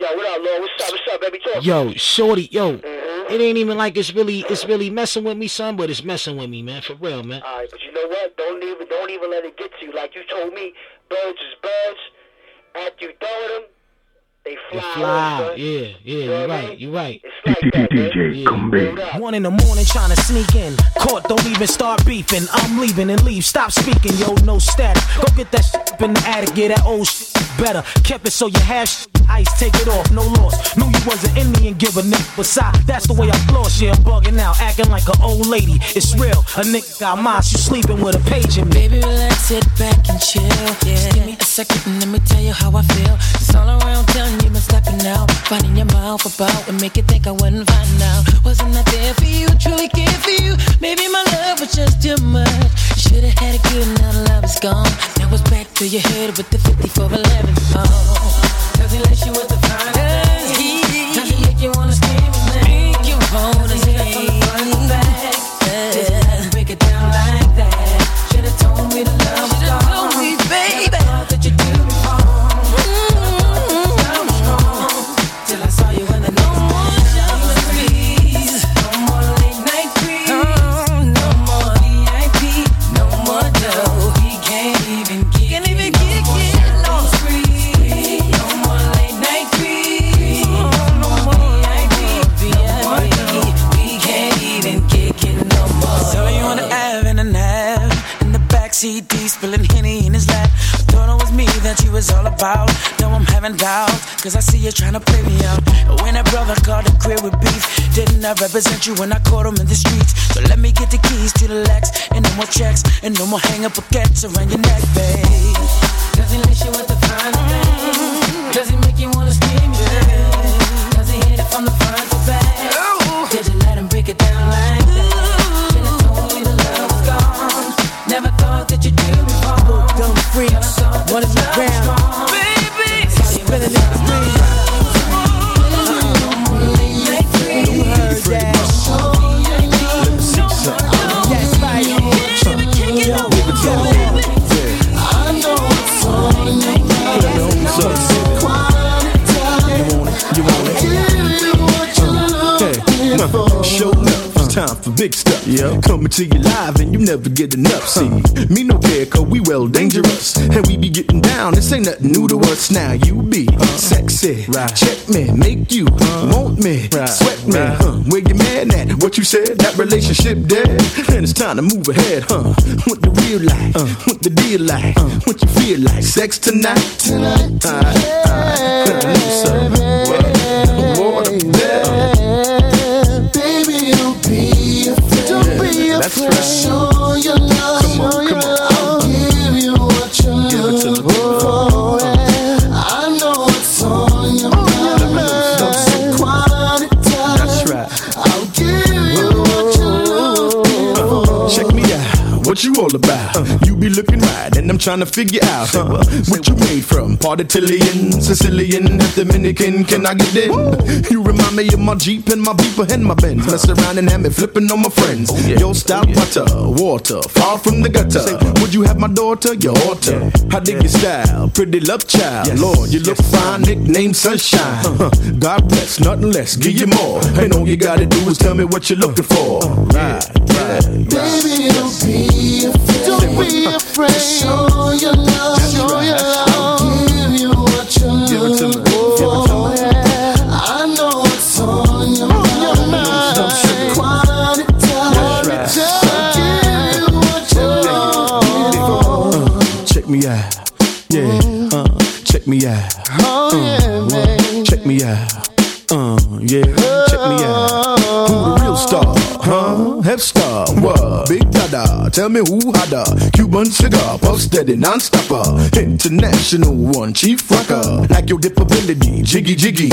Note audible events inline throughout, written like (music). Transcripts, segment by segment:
Yo, what up, Lord? What's up? What's up, baby? Talk. Yo, shorty, yo. Mm-hmm. It ain't even like it's really it's really messing with me, son, but it's messing with me, man. For real, man. All right, but you know what? Don't even don't even let it get to you. Like you told me, birds is birds. After you throw them, they They fly. fly off, out. son. Yeah, yeah, You know you're right, you're right. It's like that. DJ, Yeah. come back. One in the morning trying to sneak in. Court don't even start beefing. I'm leaving and leave. Stop speaking, yo, no static. Go get that shit up in the attic. Get that old shit better. Kept it so you have shit. Ice, take it off, no loss. Knew you wasn't in me and give a nigga. Besides, that's the way I floss. Yeah, I'm bugging out, acting like an old lady. It's real. A nigga got mine. She sleeping with a page in me. Baby, relax, sit back and chill. Just give me a second and let me tell you how I feel. It's all around town, you been stepping out. Finding your mouth about and make you think I wouldn't find out. Wasn't I there for you, truly care for you? Maybe my love was just too much. You should've had a good, now the love is gone. Now it's back to your head with the 5411. Oh, does he let you with the finest? Doubts Cause I see you trying to play me out When that brother called the crib with beef Didn't I represent you when I caught him in the streets? So let me get the keys to the Lex And no more checks And no more hang up baguettes around your neck, babe. Lace you with the fine Spinning in the Yeah. Coming to you live and you never get enough. See, me no care, cause we well dangerous. And we be getting down, this ain't nothing new to us. Now you be sexy. Right. Check me, make you want me, Right. sweat me. Right. Huh. Where you mad at? What you said? That relationship dead? And it's time to move ahead, huh? What the real like? What the deal like? What you feel like? Sex tonight? Tonight. Alright, alright. Listen, what? Water, yeah. Baby, That's right. Show your love. Come on, come on. I'll give you what you're Give it to me. What you all about? You be looking right, and I'm trying to figure out huh, what you made from. Part Italian, Sicilian, Dominican. Can I get in? You remind me of my Jeep and my Beeper and my Benz. Mess around and have me flipping on my friends. Your style, butter, water, far from the gutter. Would you have my daughter? Your daughter. I dig your style, pretty love child. Lord, you look fine, nickname Sunshine. Huh, (laughs) God bless, nothing less, give you more. And all you gotta do is tell me what you're looking for. Right, right, right. Baby, don't be be afraid. Show your love. Show your love. I'll give you what you're Give it to me. looking Give it to for. me. I know what's on your mind. Some sugar. Quiet time. Give you what you're looking for. Check me out. Yeah, uh, check me out. Oh yeah, man. Check me out. Uh, yeah, check me out. Who the real star? Huh? Head star. What? Big Dada. Tell me who harder. Cuban cigar. Puff steady. Non-stopper. International one. Chief rocker. Like your dipability. Jiggy jiggy.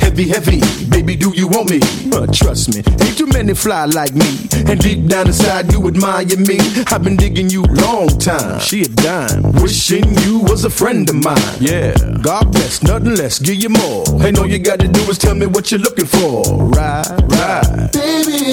Heavy heavy. Baby, do you want me? Uh, trust me. Ain't too many fly like me. And deep down inside you admire me. I've been digging you long time. She a dime. Wishing you was a friend of mine. Yeah. God bless. Nothing less. Give you more. Ain't all you gotta do is tell me what you're looking for. Right, right. Baby,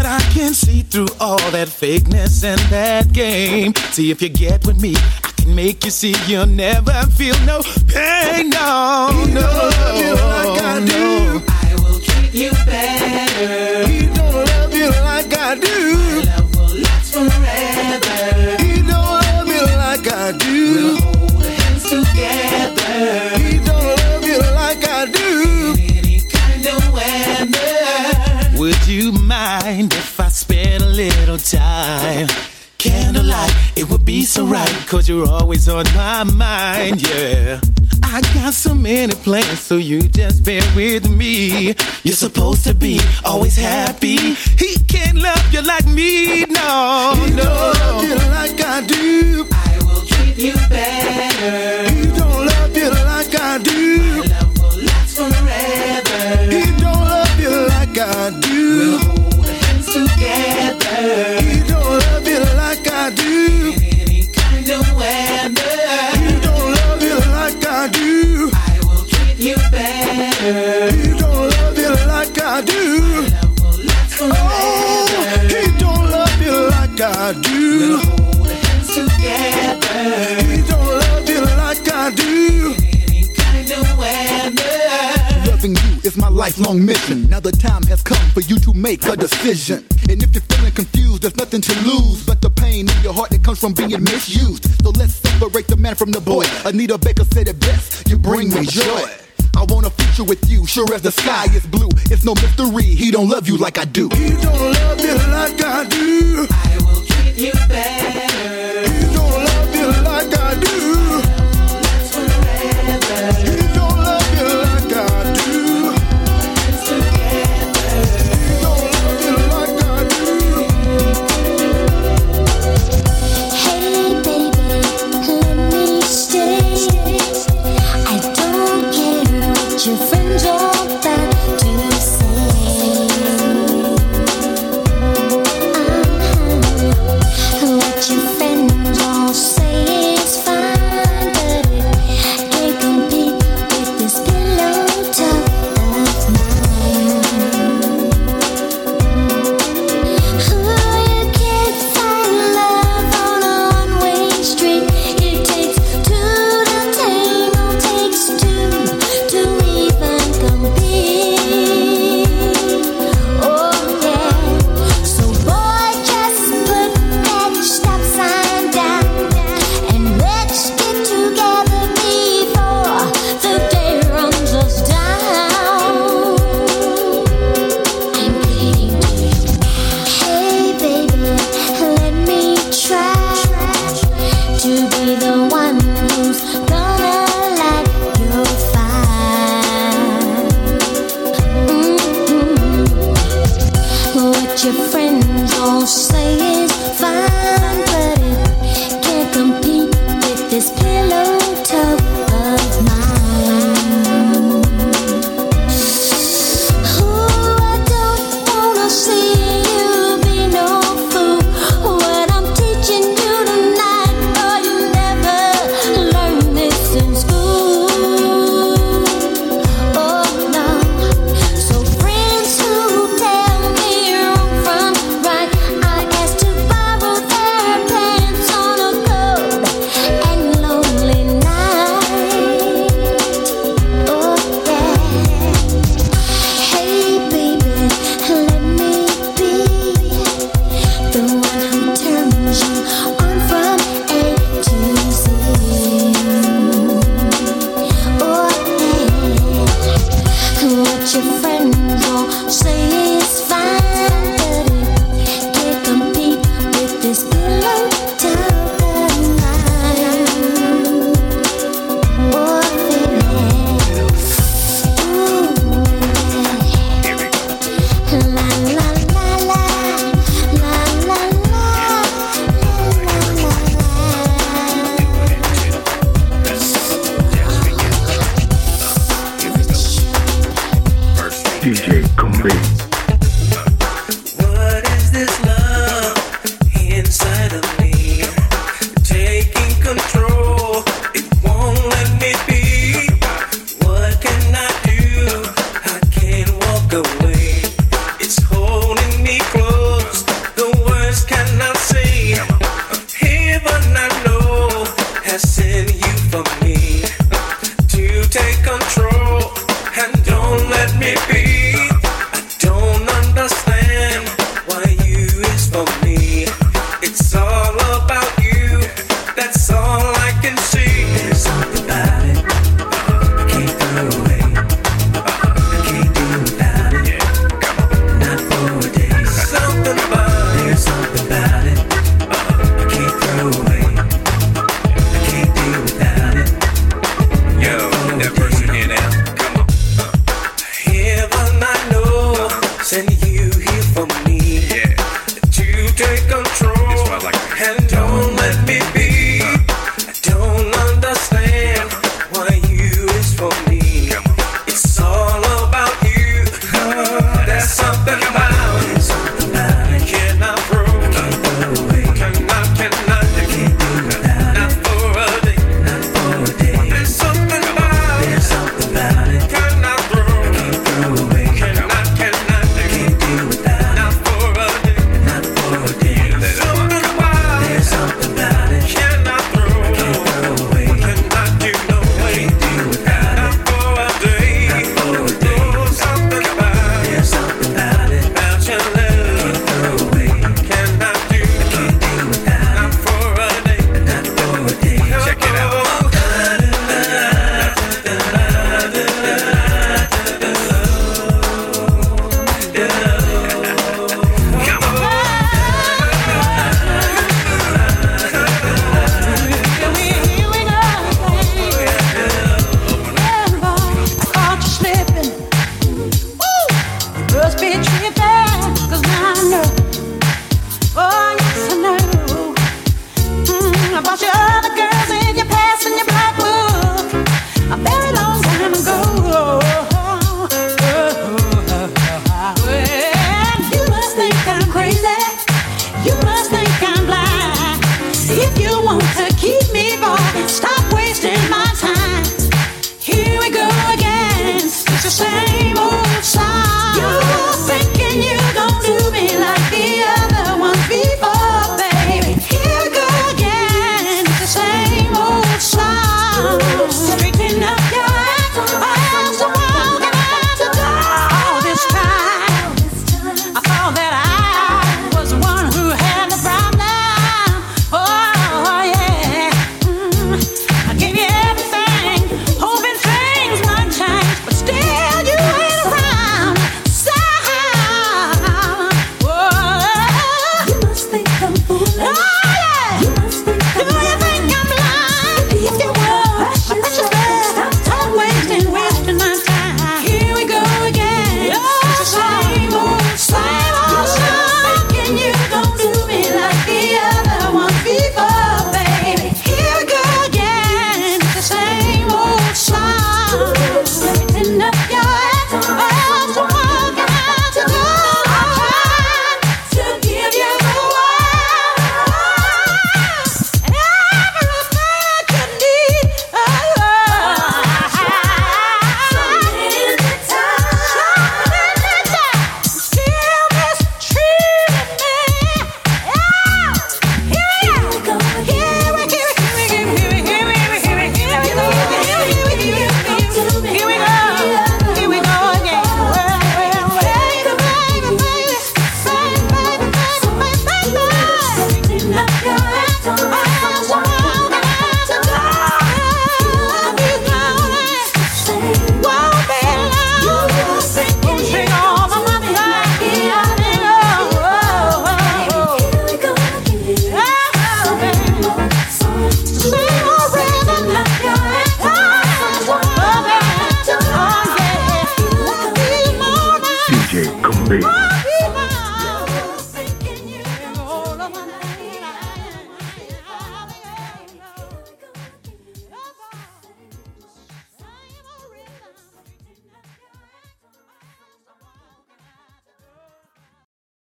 But I can see through all that fakeness and that game. See if you get with me, I can make you see you'll never feel no pain, no, no. Love you like I do. I will treat you better. He don't love you like I do. Be so right, cause you're always on my mind, yeah. I got so many plans, so you just bear with me. You're supposed to be always happy. He can't love you like me, no, no. I do. We'll hold hands together. He don't love you like I do. Any kind of weather. Loving you is my lifelong mission. Now the time has come for you to make a decision. And if you're feeling confused, there's nothing to lose but the pain in your heart that comes from being misused. So let's separate the man from the boy. Anita Baker said it best. You bring me joy. I want a future with you, sure as the sky is blue. It's no mystery, he don't love you like I do. He don't love you like I do. You your friends all say is fine,